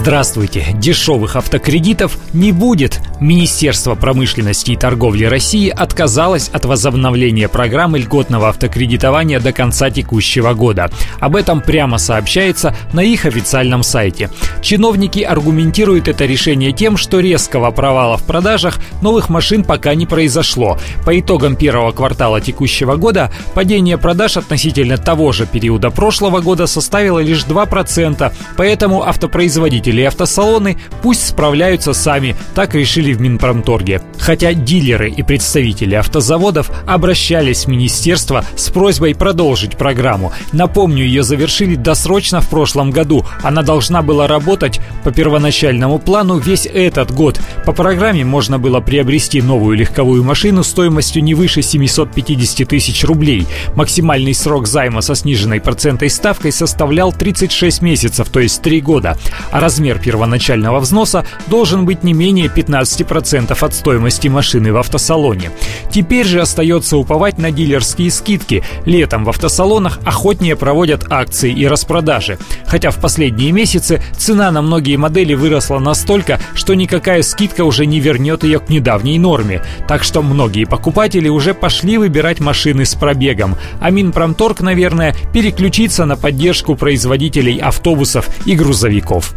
Здравствуйте! Дешевых автокредитов не будет. Министерство промышленности и торговли России отказалось от возобновления программы льготного автокредитования до конца текущего года. Об этом прямо сообщается на их официальном сайте. Чиновники аргументируют это решение тем, что резкого провала в продажах новых машин пока не произошло. По итогам первого квартала текущего года падение продаж относительно того же периода прошлого года составило лишь 2%, поэтому автопроизводители Производители и автосалоны пусть справляются сами, так решили в Минпромторге. Хотя дилеры и представители автозаводов обращались в министерство с просьбой продолжить программу. Напомню, ее завершили досрочно в прошлом году. Она должна была работать по первоначальному плану весь этот год. По программе можно было приобрести новую легковую машину стоимостью не выше 750 тысяч рублей. Максимальный срок займа со сниженной процентной ставкой составлял 36 месяцев, то есть 3 года. А размер первоначального взноса должен быть не менее 15% от стоимости машины в автосалоне. Теперь же остается уповать на дилерские скидки. Летом в автосалонах охотнее проводят акции и распродажи. Хотя в последние месяцы цена на многие модели выросла настолько, что никакая скидка уже не вернет ее к недавней норме. Так что многие покупатели уже пошли выбирать машины с пробегом. А Минпромторг, наверное, переключится на поддержку производителей автобусов и грузовиков.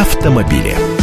Автомобили.